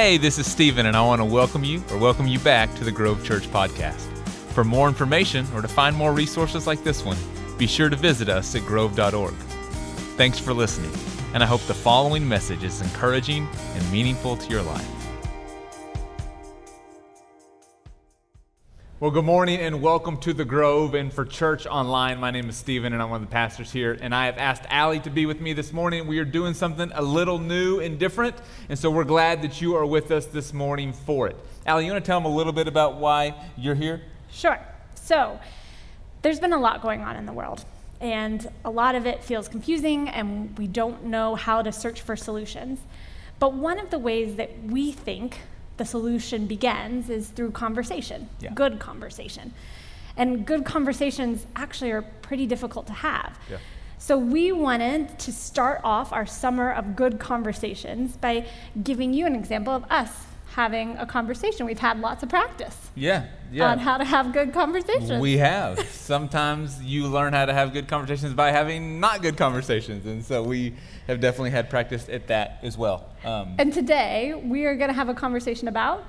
Hey, this is Stephen, and I want to welcome you or welcome you back to the Grove Church podcast. For more information or to find more resources like this one, be sure to visit us at grove.org. Thanks for listening, and I hope the following message is encouraging and meaningful to your life. Well, good morning and welcome to the Grove and for Church Online. My name is Stephen and I'm one of the pastors here. And I have asked Allie to be with me this morning. We are doing something a little new and different. And so we're glad that you are with us this morning for it. Allie, you want to tell them a little bit about why you're here? Sure. So, there's been a lot going on in the world. And a lot of it feels confusing, and we don't know how to search for solutions. But one of the ways that we think the solution begins is through conversation, Yeah. good conversation. And good conversations actually are pretty difficult to have. Yeah. So we wanted to start off our summer of good conversations by giving you an example of us having a conversation. We've had lots of practice Yeah, yeah. on how to have good conversations. We have. Sometimes you learn how to have good conversations by having not good conversations. And so we have definitely had practice at that as well. Um, and today we are going to have a conversation about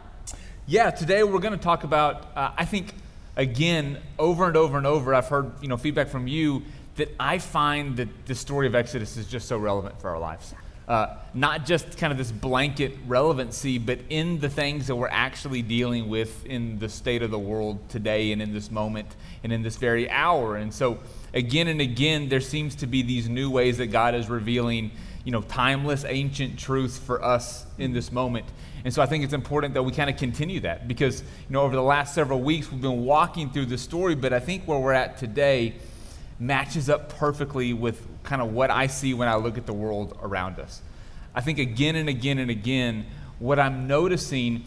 Yeah, today we're going to talk about. Uh, I think again, over and over and over, I've heard you know feedback from you that I find that the story of Exodus is just so relevant for our lives. Uh, not just kind of this blanket relevancy, but in the things that we're actually dealing with in the state of the world today and in this moment and in this very hour. And so, again and again, there seems to be these new ways that God is revealing, you know, timeless, ancient truths for us in this moment. And so I think it's important that we kind of continue that because, you know, over the last several weeks, we've been walking through the story, but I think where we're at today matches up perfectly with kind of what I see when I look at the world around us. I think again and again and again, what I'm noticing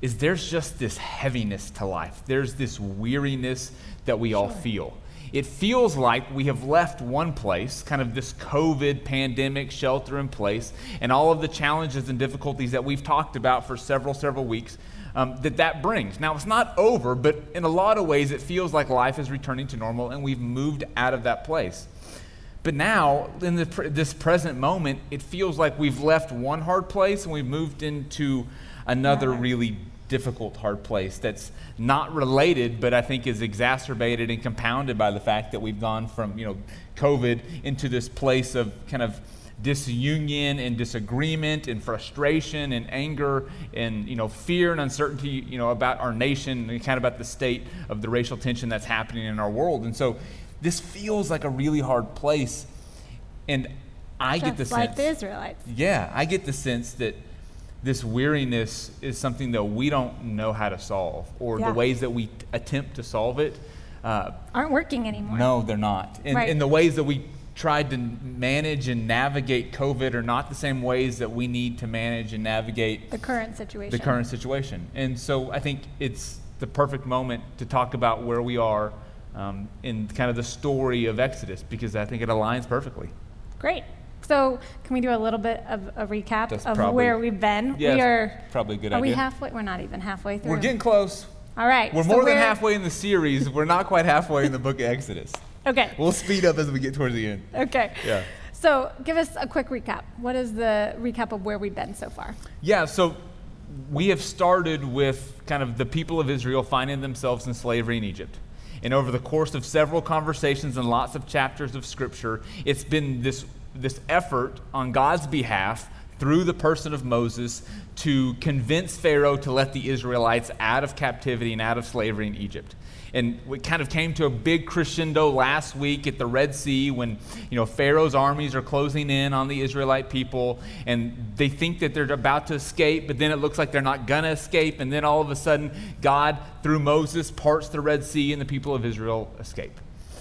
is there's just this heaviness to life. There's this weariness that we all feel. It feels like we have left one place, kind of this COVID pandemic shelter in place, and all of the challenges and difficulties that we've talked about for several, several weeks um, that that brings. Now, it's not over, but in a lot of ways, it feels like life is returning to normal and we've moved out of that place. But now, in the, this present moment, it feels like we've left one hard place and we've moved into another Another. really difficult, hard place that's not related, but I think is exacerbated and compounded by the fact that we've gone from, you know, COVID into this place of kind of disunion and disagreement and frustration and anger and you know fear and uncertainty you know about our nation and kind of about the state of the racial tension that's happening in our world and so this feels like a really hard place and i get the just like sense the Israelites. yeah, I get the sense that this weariness is something that we don't know how to solve, or Yeah. the ways that we t- attempt to solve it. Uh, Aren't working anymore. no, they're not. And, Right. and the ways that we tried to manage and navigate COVID are not the same ways that we need to manage and navigate The current situation. the current situation. And so I think it's the perfect moment to talk about where we are um, in kind of the story of Exodus, because I think it aligns perfectly. Great. So, can we do a little bit of a recap That's of probably- where we've been? Yeah, we are probably a good Are we halfway? We're not even halfway through. We're getting close. All right. We're so more than we're- halfway in the series. We're not quite halfway in the book of Exodus. Okay. We'll speed up as we get towards the end. Okay. Yeah. So, give us a quick recap. What is the recap of where we've been so far? Yeah, so we have started with kind of the people of Israel finding themselves in slavery in Egypt. And over the course of several conversations and lots of chapters of Scripture, it's been this, this effort on God's behalf through the person of Moses to convince Pharaoh to let the Israelites out of captivity and out of slavery in Egypt. And we kind of came to a big crescendo last week at the Red Sea when, you know, Pharaoh's armies are closing in on the Israelite people and they think that they're about to escape, but then it looks like they're not going to escape. And then all of a sudden, God, through Moses, parts the Red Sea and the people of Israel escape.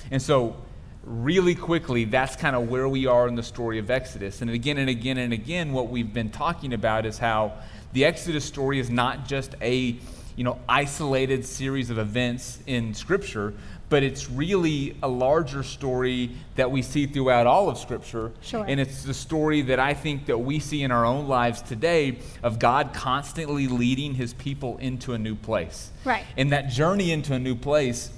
And so, really quickly, that's kind of where we are in the story of Exodus. And again and again and again, what we've been talking about is how the Exodus story is not just a you know, isolated series of events in Scripture, but it's really a larger story that we see throughout all of Scripture. Sure. And it's the story that I think that we see in our own lives today of God constantly leading His people into a new place. Right. And that journey into a new place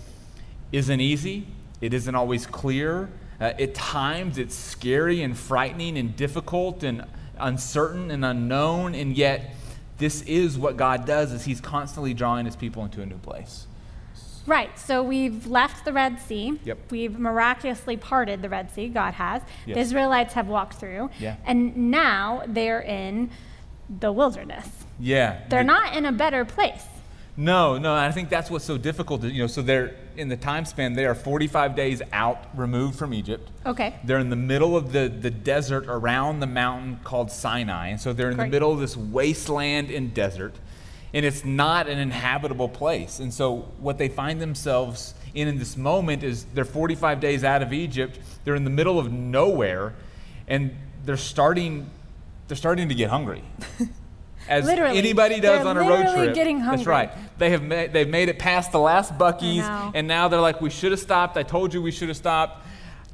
isn't easy. It isn't always clear. Uh, at times, it's scary and frightening and difficult and uncertain and unknown, and yet this is what God does is he's constantly drawing his people into a new place. Right. So we've left the Red Sea. Yep. We've miraculously parted the Red Sea. God has. Yes. The Israelites have walked through. Yeah. And now they're in the wilderness. Yeah. They're the- not in a better place. No, no, I think that's what's so difficult. You know, so they're in the time span. They are 45 days out removed from Egypt. Okay. They're in the middle of the, the desert around the mountain called Sinai. And so they're in Great. the middle of this wasteland and desert. And it's not an inhabitable place. And so what they find themselves in in this moment is they're 45 days out of Egypt. They're in the middle of nowhere. And they're starting, they're starting to get hungry. As Literally. anybody does on a road trip. getting That's right. They have made, they've made it past the last Buc-ee's, and now they're like, we should have stopped. I told you we should have stopped.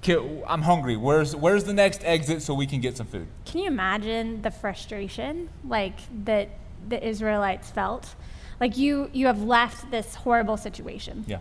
I'm hungry. Where's where's the next exit so we can get some food? Can you imagine the frustration like that the Israelites felt? Like you you have left this horrible situation. Yeah.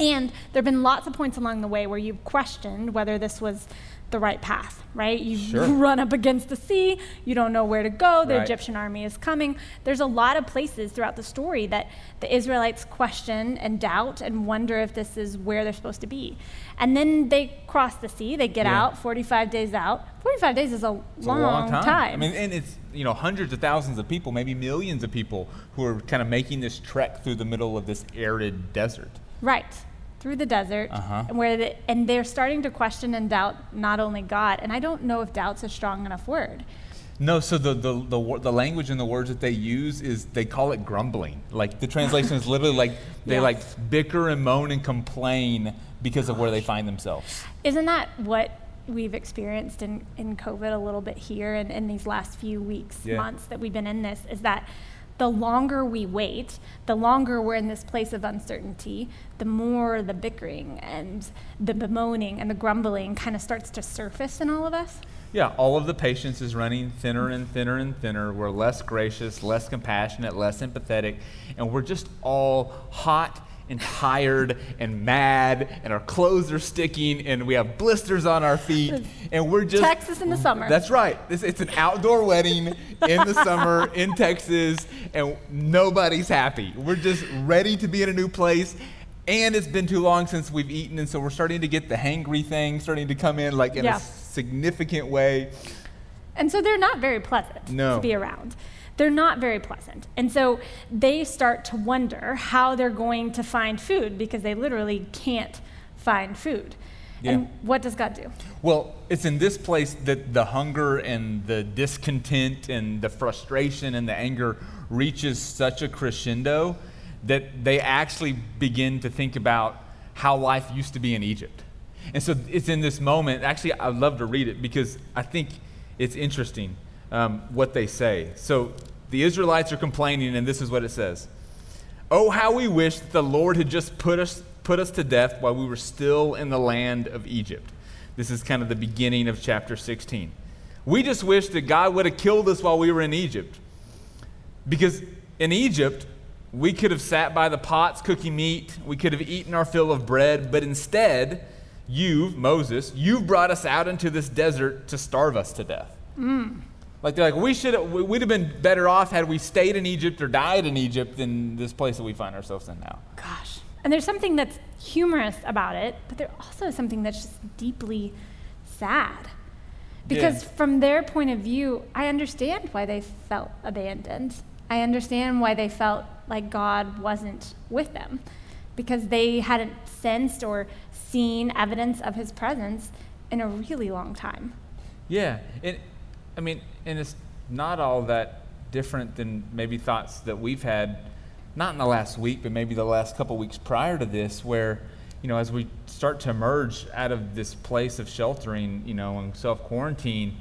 And there have been lots of points along the way where you've questioned whether this was the right path, right? You Sure. run up against the sea, you don't know where to go, the Right. Egyptian army is coming. There's a lot of places throughout the story that the Israelites question and doubt and wonder if this is where they're supposed to be. And then they cross the sea, they get Yeah. out, 45 days out. 45 days is a, It's long, a long time. time. I mean, and it's you know hundreds of thousands of people, maybe millions of people who are kind of making this trek through the middle of this arid desert. Right. Through the desert, Uh-huh. and where the, and they're starting to question and doubt not only God, and I don't know if doubt's a strong enough word. No, so the, the, the, the language and the words that they use is they call it grumbling. Like the translation is literally like they Yeah. like bicker and moan and complain because of where they find themselves. Isn't that what we've experienced in, in COVID a little bit here and in these last few weeks, Yeah. months that we've been in this? Is that the longer we wait, the longer we're in this place of uncertainty, the more the bickering and the bemoaning and the grumbling kind of starts to surface in all of us. Yeah, all of the patience is running thinner and thinner and thinner. We're less gracious, less compassionate, less empathetic, and we're just all hot and tired and mad, and our clothes are sticking, and we have blisters on our feet, and we're just Texas in the summer. That's right. This, it's an outdoor wedding in the summer in Texas, and nobody's happy. We're just ready to be in a new place. And it's been too long since we've eaten, and so we're starting to get the hangry thing starting to come in like in Yeah. a significant way. And so they're not very pleasant No. to be around. They're not very pleasant. And so they start to wonder how they're going to find food because they literally can't find food. Yeah. And what does God do? Well, it's in this place that the hunger and the discontent and the frustration and the anger reaches such a crescendo that they actually begin to think about how life used to be in Egypt. And so it's in this moment, actually, I'd love to read it because I think it's interesting um, what they say. So the Israelites are complaining, and this is what it says. Oh, how we wish that the Lord had just put us, put us to death while we were still in the land of Egypt. This is kind of the beginning of chapter 16. We just wish that God would have killed us while we were in Egypt. Because in Egypt, we could have sat by the pots cooking meat, we could have eaten our fill of bread, but instead, you, Moses, you've brought us out into this desert to starve us to death. Like they're like, we should we'd have been better off had we stayed in Egypt or died in Egypt than this place that we find ourselves in now. Gosh. And there's something that's humorous about it, but there's also something that's just deeply sad. Because Yeah. from their point of view, I understand why they felt abandoned. I understand why they felt like God wasn't with them. Because they hadn't sensed or seen evidence of his presence in a really long time. Yeah, and I mean, and it's not all that different than maybe thoughts that we've had, not in the last week, but maybe the last couple weeks prior to this, where, you know, as we start to emerge out of this place of sheltering, you know, and self quarantine,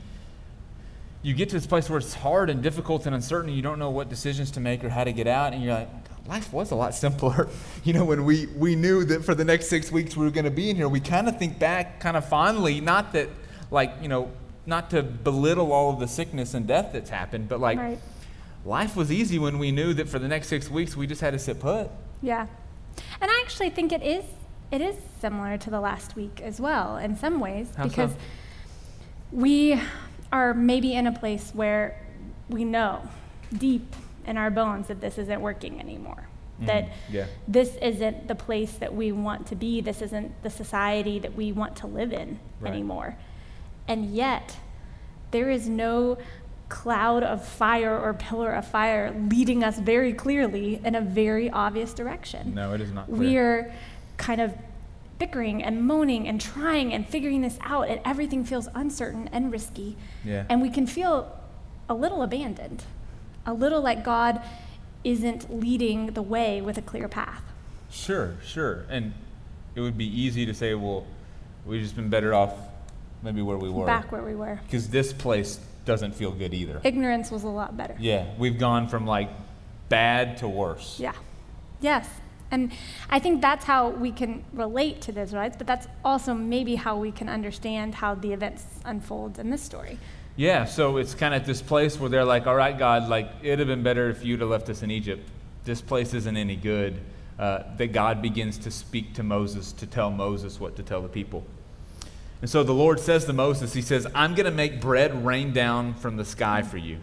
you get to this place where it's hard and difficult and uncertain. And You don't know what decisions to make or how to get out, and you're like, life was a lot simpler. You know, when we, we knew that for the next six weeks we were going to be in here, we kind of think back kind of fondly, not that, like, you know, not to belittle all of the sickness and death that's happened, but like, right. life was easy when we knew that for the next six weeks we just had to sit put. Yeah. And I actually think it is it is similar to the last week as well in some ways How so? because we are maybe in a place where we know deep in our bones that this isn't working anymore. That Mm-hmm. yeah. this isn't the place that we want to be. This isn't the society that we want to live in Right. anymore. And yet, there is no cloud of fire or pillar of fire leading us very clearly in a very obvious direction. No, it is not clear. We're kind of bickering and moaning and trying and figuring this out, and everything feels uncertain and risky. Yeah. And we can feel a little abandoned, a little like God isn't leading the way with a clear path. Sure, sure. And it would be easy to say, well, we've just been better off maybe where we were. Back where we were. Because this place doesn't feel good either. Ignorance was a lot better. Yeah, we've gone from like bad to worse. Yeah. Yes. And I think that's how we can relate to the Israelites, but that's also maybe how we can understand how the events unfold in this story. Yeah, so it's kind of this place where they're like, all right, God, like, it'd have been better if you'd have left us in Egypt. This place isn't any good. Uh, that God begins to speak to Moses to tell Moses what to tell the people. And so the Lord says to Moses, He says, I'm going to make bread rain down from the sky for you.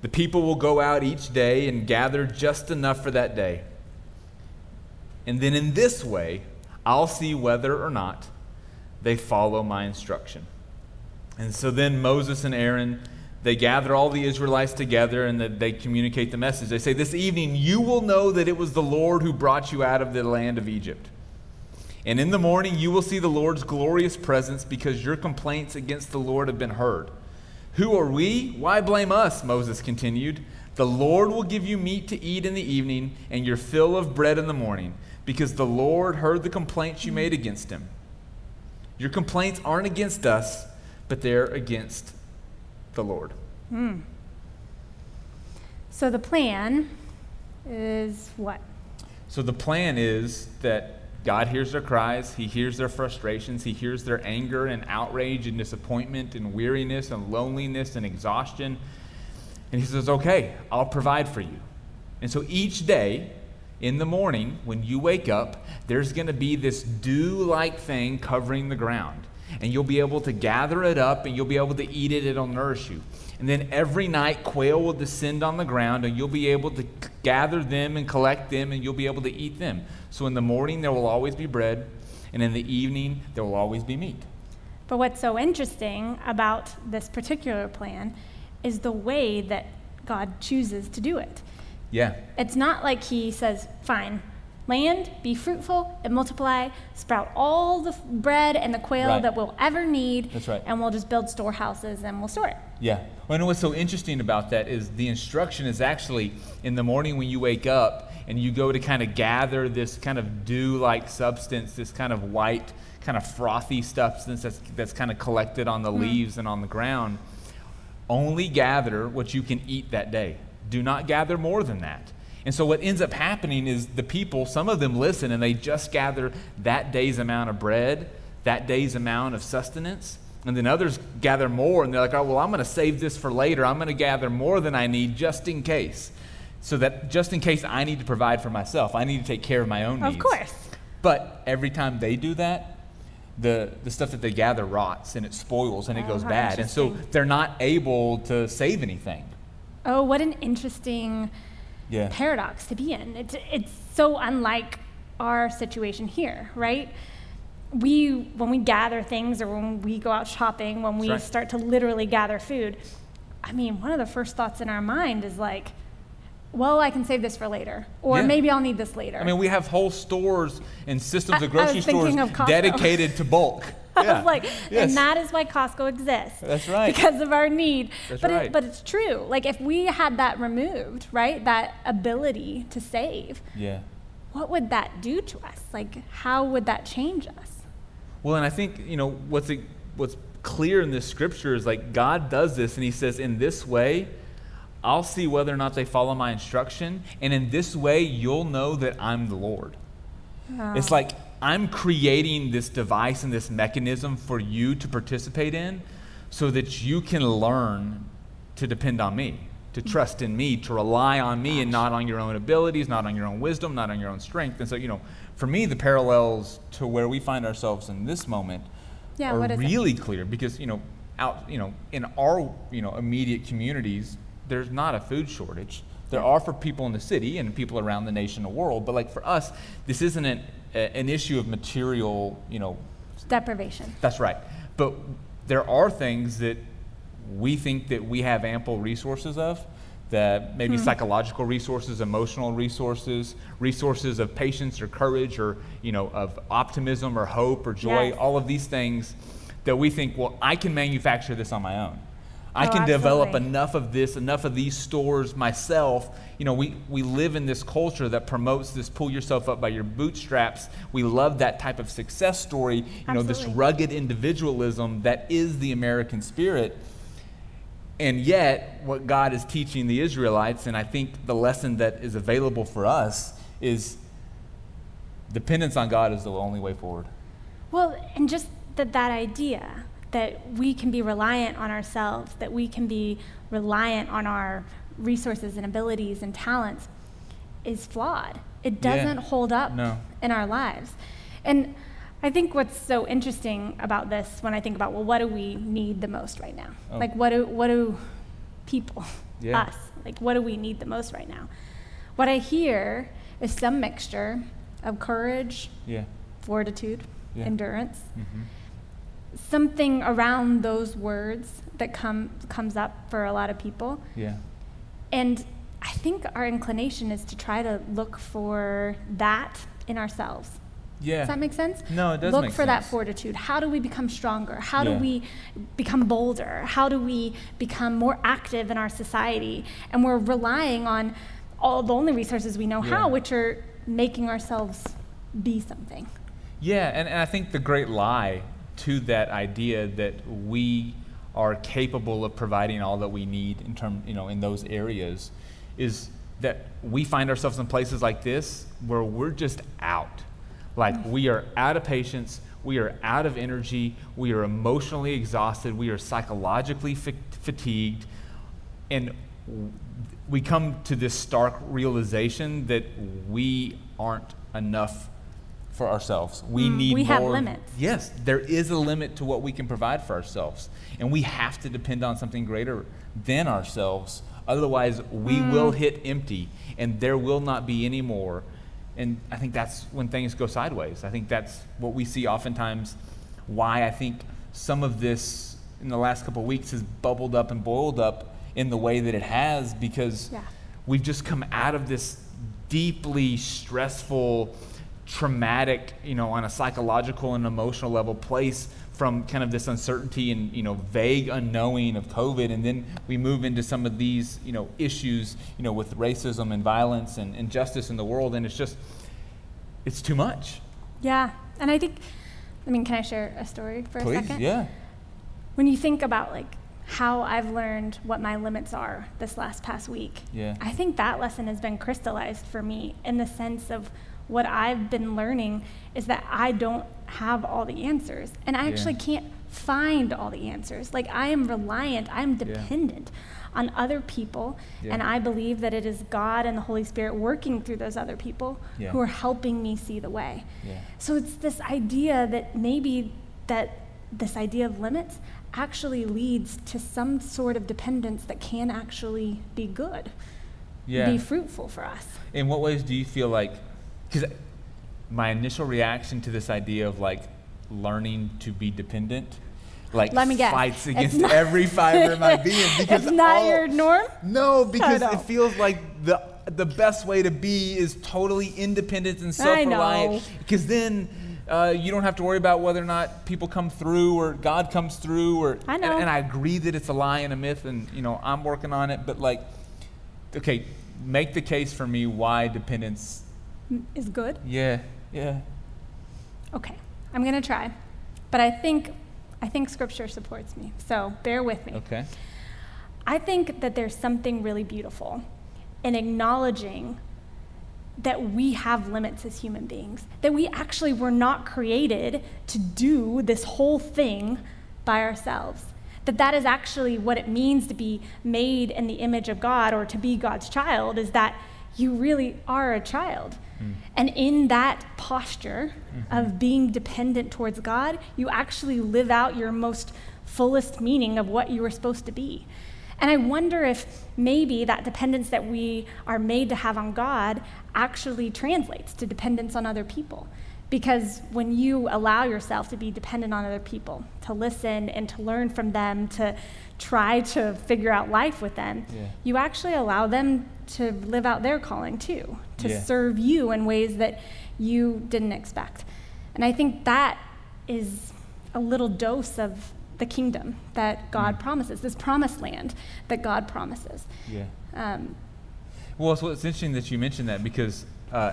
The people will go out each day and gather just enough for that day. And then in this way, I'll see whether or not they follow my instruction. And so then Moses and Aaron, they gather all the Israelites together and they communicate the message. They say, This evening you will know that it was the Lord who brought you out of the land of Egypt. And in the morning you will see the Lord's glorious presence because your complaints against the Lord have been heard. Who are we? Why blame us? Moses continued. The Lord will give you meat to eat in the evening and your fill of bread in the morning because the Lord heard the complaints you made against him. Your complaints aren't against us, but they're against the Lord. Hmm. So the plan is what? So the plan is that God hears their cries, He hears their frustrations, He hears their anger and outrage and disappointment and weariness and loneliness and exhaustion. And He says, Okay, I'll provide for you. And so each day, in the morning, when you wake up, there's going to be this dew like thing covering the ground. And you'll be able to gather it up and you'll be able to eat it. It'll nourish you. And then every night, quail will descend on the ground and you'll be able to gather them and collect them and you'll be able to eat them. So in the morning, there will always be bread. And in the evening, there will always be meat. But what's so interesting about this particular plan is the way that God chooses to do it. Yeah. It's not like he says, fine, land, be fruitful and multiply, sprout all the f- bread and the quail Right. that we'll ever need, That's right. and we'll just build storehouses and we'll store it. Yeah. Well, and what's so interesting about that is the instruction is actually in the morning when you wake up and you go to kind of gather this kind of dew like substance, this kind of white, kind of frothy substance that's, that's kind of collected on the mm. leaves and on the ground. Only gather what you can eat that day. Do not gather more than that. And so, what ends up happening is the people, some of them listen and they just gather that day's amount of bread, that day's amount of sustenance. And then others gather more and they're like, oh, well, I'm going to save this for later. I'm going to gather more than I need just in case. So that just in case I need to provide for myself, I need to take care of my own Of needs. course. But every time they do that, the, the stuff that they gather rots and it spoils and it Oh, goes bad. And so they're not able to save anything. Oh, what an interesting Yeah. paradox to be in. It's, it's so unlike our situation here, right? We, when we gather things or when we go out shopping, when we right. start to literally gather food, I mean, one of the first thoughts in our mind is like, well, I can save this for later, or Yeah. maybe I'll need this later. I mean, we have whole stores and systems of grocery stores of dedicated to bulk. Yeah. was like, Yes. and that is why Costco exists. That's right. Because of our need. That's but right. It, but it's true. Like if we had that removed, right, that ability to save, Yeah. what would that do to us? Like how would that change us? Well, and I think you know what's what's clear in this scripture is like God does this, and He says, "In this way, I'll see whether or not they follow my instruction, and in this way, you'll know that I'm the Lord." It's ah. like I'm creating this device and this mechanism for you to participate in, so that you can learn to depend on me, to mm-hmm. trust in me, to rely on me, and not on your own abilities, not on your own wisdom, not on your own strength. And so, you know, for me, the parallels to where we find ourselves in this moment Yeah, are what is it? really clear because you know, out you know, in our you know immediate communities, there's not a food shortage. There are for people in the city and people around the nation and world, but like for us, this isn't an, an issue of material, you know. Deprivation. That's right. But there are things that we think that we have ample resources of that maybe hmm. psychological resources, emotional resources, resources of patience or courage or you know of optimism or hope or joy, yes. all of these things that we think, well, I can manufacture this on my own. I oh, can absolutely. develop enough of this, enough of these stores myself. You know, we, we live in this culture that promotes this pull yourself up by your bootstraps. We love that type of success story, you absolutely. know, this rugged individualism that is the American spirit. And yet, what God is teaching the Israelites, and I think the lesson that is available for us, is dependence on God is the only way forward. Well, and just that, that idea that we can be reliant on ourselves, that we can be reliant on our resources and abilities and talents is flawed. It doesn't yeah. hold up no. in our lives. And I think what's so interesting about this when I think about, well, what do we need the most right now? Oh. Like, what do, what do people, yeah. us, like, what do we need the most right now? What I hear is some mixture of courage, yeah. fortitude, endurance, mm-hmm. Something around those words that come, comes up for a lot of people. Yeah. And I think our inclination is to try to look for that in ourselves. Yeah. Does that make sense? No, it does Look for sense. that fortitude. How do we become stronger? How Yeah. do we become bolder? How do we become more active in our society? And we're relying on all the only resources we know Yeah. how, which are making ourselves be something. Yeah, and, and I think the great lie to that idea that we are capable of providing all that we need in term, you know, in those areas is that we find ourselves in places like this where we're just out. Like we are out of patience, we are out of energy, we are emotionally exhausted, we are psychologically fa- fatigued, and we come to this stark realization that we aren't enough for ourselves. We Mm, need we more. have limits. Yes, there is a limit to what we can provide for ourselves, and we have to depend on something greater than ourselves. Otherwise, we Mm. will hit empty, and there will not be any more and I think that's when things go sideways. I think that's what we see oftentimes. Why I think some of this in the last couple of weeks has bubbled up and boiled up in the way that it has because Yeah. we've just come out of this deeply stressful, traumatic, you know, on a psychological and emotional level place from kind of this uncertainty and you know vague unknowing of COVID, and then we move into some of these you know issues you know with racism and violence and injustice in the world, and it's just it's too much. Yeah, and I think, I mean, can I share a story for Please, a second? yeah. When you think about like how I've learned what my limits are this last past week, Yeah. I think that lesson has been crystallized for me in the sense of what I've been learning is that I don't have all the answers. And I Yeah. actually can't find all the answers. Like, I am reliant, I'm dependent on other people. Yeah. And I believe that it is God and the Holy Spirit working through those other people Yeah. who are helping me see the way. Yeah. So it's this idea that maybe that this idea of limits actually leads to some sort of dependence that can actually be good, Yeah. be fruitful for us. In what ways do you feel like? Because my initial reaction to this idea of like learning to be dependent, like Let me guess. fights against not- every fiber in my being because it's not all- your norm? No, because it feels like the the best way to be is totally independent and self-reliant. know. Because then uh, you don't have to worry about whether or not people come through or God comes through. Or I know. And, and I agree that it's a lie and a myth, and you know I'm working on it. But like, okay, make the case for me why dependence. Is good? Yeah, yeah. Okay, I'm gonna try. But I think I think scripture supports me. So bear with me. Okay. I think that there's something really beautiful in acknowledging that we have limits as human beings, that we actually were not created to do this whole thing by ourselves. That that is actually what it means to be made in the image of God or to be God's child is that you really are a child. Hmm. And in that posture mm-hmm. of being dependent towards God, you actually live out your most fullest meaning of what you were supposed to be. And I wonder if maybe that dependence that we are made to have on God actually translates to dependence on other people. Because when you allow yourself to be dependent on other people, to listen and to learn from them, to try to figure out life with them, yeah. you actually allow them to live out their calling too, to yeah. serve you in ways that you didn't expect. And I think that is a little dose of the kingdom that God mm. promises, this promised land that God promises. Yeah. Um, well, it's, it's interesting that you mentioned that because uh,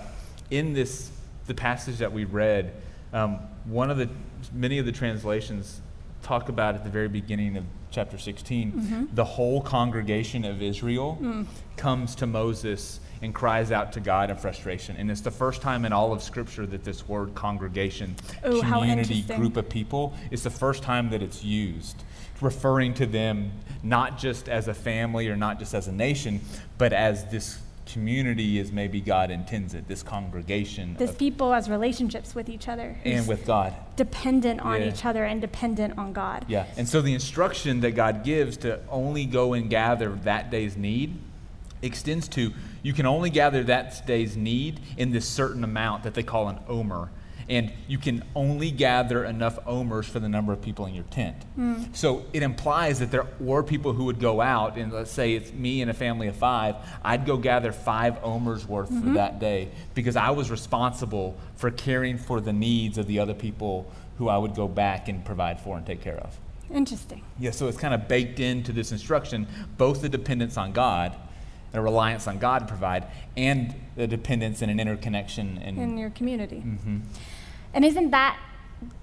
in this the passage that we read, um, one of the many of the translations talk about at the very beginning of chapter 16, mm-hmm. the whole congregation of Israel mm. comes to Moses and cries out to God in frustration. And it's the first time in all of Scripture that this word congregation, Ooh, community, group of people, it's the first time that it's used, referring to them not just as a family or not just as a nation, but as this community as maybe God intends it, this congregation. This people as relationships with each other. And with God. Dependent on yeah. each other and dependent on God. Yeah. And so the instruction that God gives to only go and gather that day's need extends to you can only gather that day's need in this certain amount that they call an omer and you can only gather enough omers for the number of people in your tent. Mm. So it implies that there were people who would go out, and let's say it's me and a family of five, I'd go gather five omers worth mm-hmm. for that day because I was responsible for caring for the needs of the other people who I would go back and provide for and take care of. Interesting. Yeah, so it's kind of baked into this instruction both the dependence on God a reliance on God to provide, and the dependence and an interconnection in, in your community. Mm-hmm. And isn't that,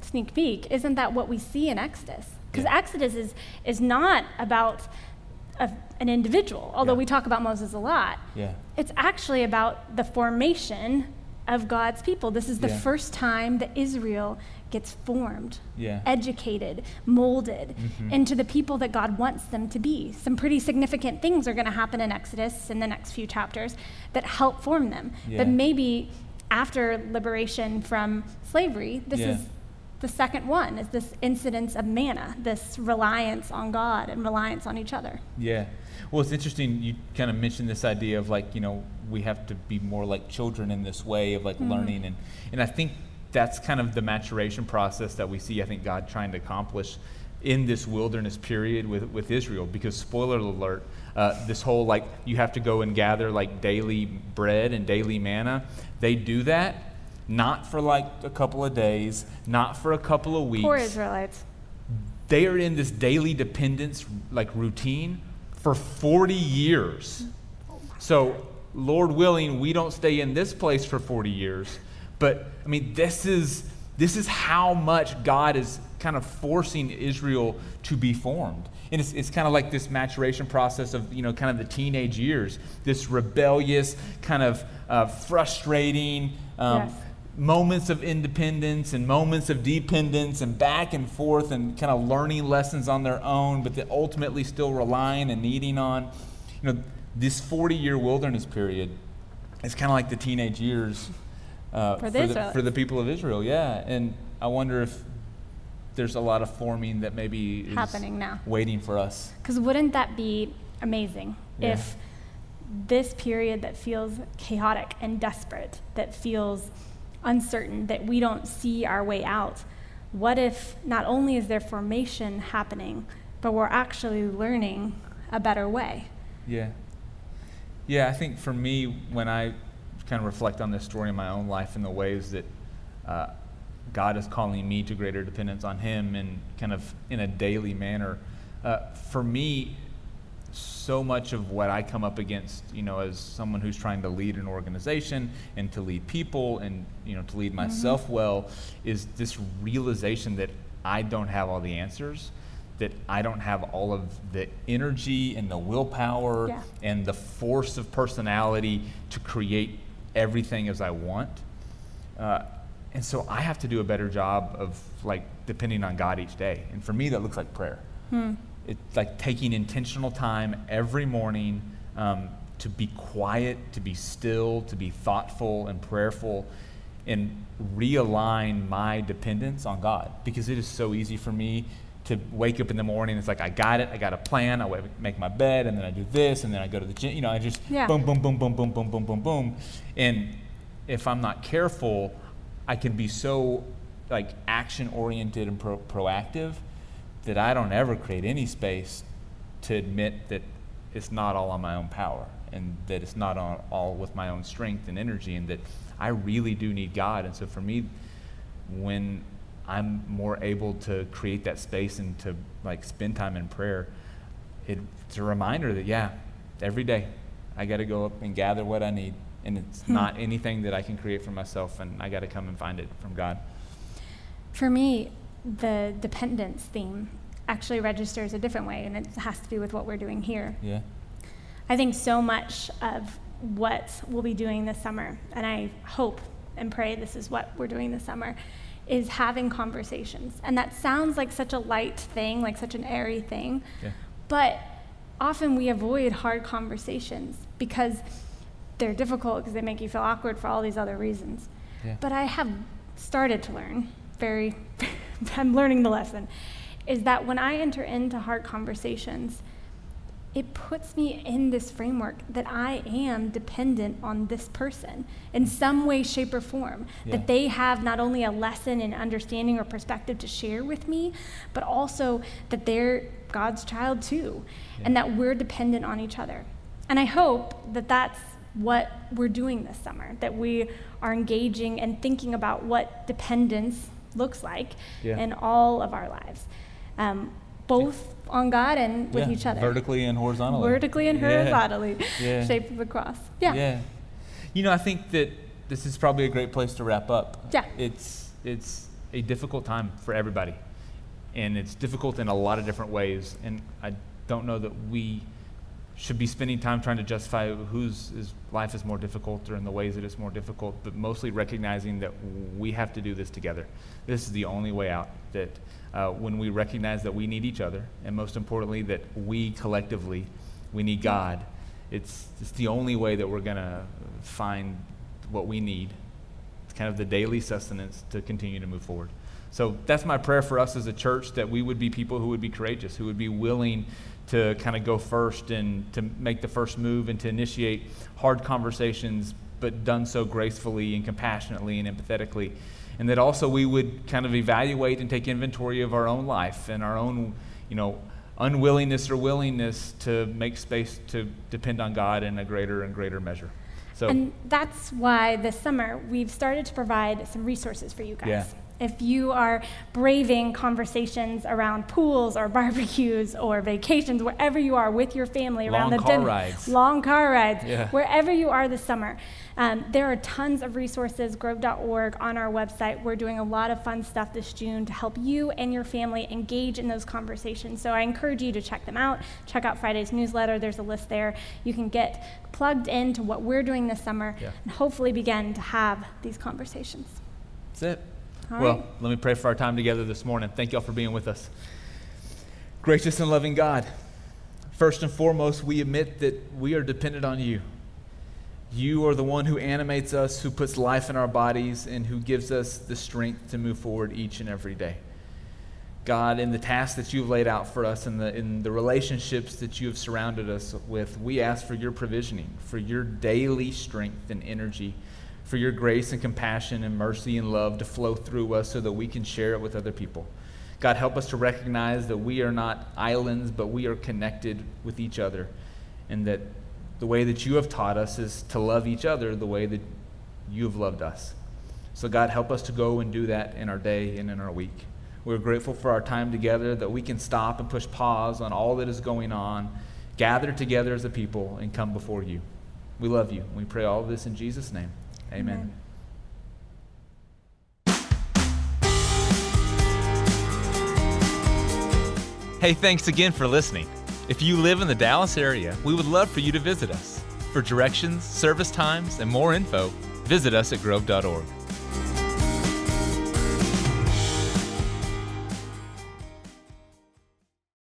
sneak peek, isn't that what we see in Exodus? Because yeah. Exodus is, is not about a, an individual, although yeah. we talk about Moses a lot. Yeah. It's actually about the formation of God's people. This is the yeah. first time that Israel gets formed, yeah. educated, molded mm-hmm. into the people that God wants them to be. Some pretty significant things are going to happen in Exodus in the next few chapters that help form them. Yeah. But maybe after liberation from slavery, this yeah. is the second one is this incidence of manna, this reliance on God and reliance on each other. Yeah. Well, it's interesting. You kind of mentioned this idea of like, you know, we have to be more like children in this way of like mm-hmm. learning. And, and I think that's kind of the maturation process that we see, I think, God trying to accomplish in this wilderness period with, with Israel. Because, spoiler alert, uh, this whole like you have to go and gather like daily bread and daily manna, they do that not for like a couple of days, not for a couple of weeks. Poor Israelites. They are in this daily dependence like routine for 40 years. So, Lord willing, we don't stay in this place for 40 years. But I mean, this is this is how much God is kind of forcing Israel to be formed. And it's, it's kind of like this maturation process of, you know, kind of the teenage years, this rebellious, kind of uh, frustrating um, yes. moments of independence and moments of dependence and back and forth and kind of learning lessons on their own, but ultimately still relying and needing on. You know, this 40 year wilderness period is kind of like the teenage years uh, for, for, the, for the people of Israel, yeah. And I wonder if there's a lot of forming that maybe is happening now, waiting for us. Because wouldn't that be amazing yeah. if this period that feels chaotic and desperate, that feels uncertain, that we don't see our way out, what if not only is there formation happening, but we're actually learning a better way? Yeah. Yeah, I think for me, when I kind of reflect on this story in my own life and the ways that uh, God is calling me to greater dependence on Him and kind of in a daily manner. Uh, for me, so much of what I come up against, you know, as someone who's trying to lead an organization and to lead people and, you know, to lead mm-hmm. myself mm-hmm. well, is this realization that I don't have all the answers, that I don't have all of the energy and the willpower yeah. and the force of personality to create everything as I want. Uh, and so I have to do a better job of like depending on God each day. And for me, that looks like prayer. Hmm. It's like taking intentional time every morning um, to be quiet, to be still, to be thoughtful and prayerful, and realign my dependence on God. Because it is so easy for me to wake up in the morning. It's like I got it. I got a plan. I make my bed, and then I do this, and then I go to the gym. You know, I just Yeah. boom, boom, boom, boom, boom, boom, boom, boom, boom. And if I'm not careful, I can be so like action oriented and pro- proactive that I don't ever create any space to admit that it's not all on my own power and that it's not on, all with my own strength and energy and that I really do need God. And so for me, when I'm more able to create that space and to like spend time in prayer, it, it's a reminder that yeah, every day I got to go up and gather what I need, and it's Hmm. not anything that I can create for myself, and I got to come and find it from God. For me, the dependence theme actually registers a different way, and it has to do with what we're doing here. Yeah. I think so much of what we'll be doing this summer, and I hope and pray this is what we're doing this summer, is having conversations. And that sounds like such a light thing, like such an airy thing, Yeah. but often we avoid hard conversations because they're difficult because they make you feel awkward for all these other reasons. Yeah. But I have started to learn, very, I'm learning the lesson, is that when I enter into hard conversations, it puts me in this framework that I am dependent on this person in some way, shape, or form. Yeah. That they have not only a lesson in understanding or perspective to share with me, but also that they're God's child too, and that we're dependent on each other. And I hope that that's what we're doing this summer, that we are engaging and thinking about what dependence looks like Yeah. in all of our lives, um, both on God and with Yeah, each other. Vertically and horizontally. Vertically and Yeah. horizontally, Yeah. shape of a cross. Yeah. Yeah. You know, I think that this is probably a great place to wrap up. Yeah. It's it's a difficult time for everybody. And it's difficult in a lot of different ways. And I don't know that we should be spending time trying to justify whose is, life is more difficult or in the ways that it's more difficult, but mostly recognizing that we have to do this together. This is the only way out. That uh, when we recognize that we need each other, and most importantly, that we collectively, we need God, it's, it's the only way that we're going to find what we need. It's kind of the daily sustenance to continue to move forward. So that's my prayer for us as a church that we would be people who would be courageous, who would be willing to kind of go first and to make the first move and to initiate hard conversations, but done so gracefully and compassionately and empathetically. And that also we would kind of evaluate and take inventory of our own life and our own, you know, unwillingness or willingness to make space to depend on God in a greater and greater measure. So And that's why this summer we've started to provide some resources for you guys. Yeah. If you are braving conversations around pools or barbecues or vacations, wherever you are with your family around the car dinner, rides. long car rides, Yeah. wherever you are this summer, um, there are tons of resources, grove.org, on our website. We're doing a lot of fun stuff this June to help you and your family engage in those conversations. So I encourage you to check them out. Check out Friday's newsletter, there's a list there. You can get plugged into what we're doing this summer Yeah. and hopefully begin to have these conversations. That's it. All well, right. let me pray for our time together this morning. Thank y'all for being with us. Gracious and loving God, first and foremost, we admit that we are dependent on you. You are the one who animates us, who puts life in our bodies, and who gives us the strength to move forward each and every day. God, in the tasks that you've laid out for us, in the, in the relationships that you have surrounded us with, we ask for your provisioning, for your daily strength and energy, for your grace and compassion and mercy and love to flow through us so that we can share it with other people. God, help us to recognize that we are not islands, but we are connected with each other, and that the way that you have taught us is to love each other the way that you have loved us. So, God, help us to go and do that in our day and in our week. We're grateful for our time together, that we can stop and push pause on all that is going on, gather together as a people, and come before you. We love you. We pray all of this in Jesus' name. Amen. Hey, thanks again for listening. If you live in the Dallas area, we would love for you to visit us. For directions, service times, and more info, visit us at grove.org.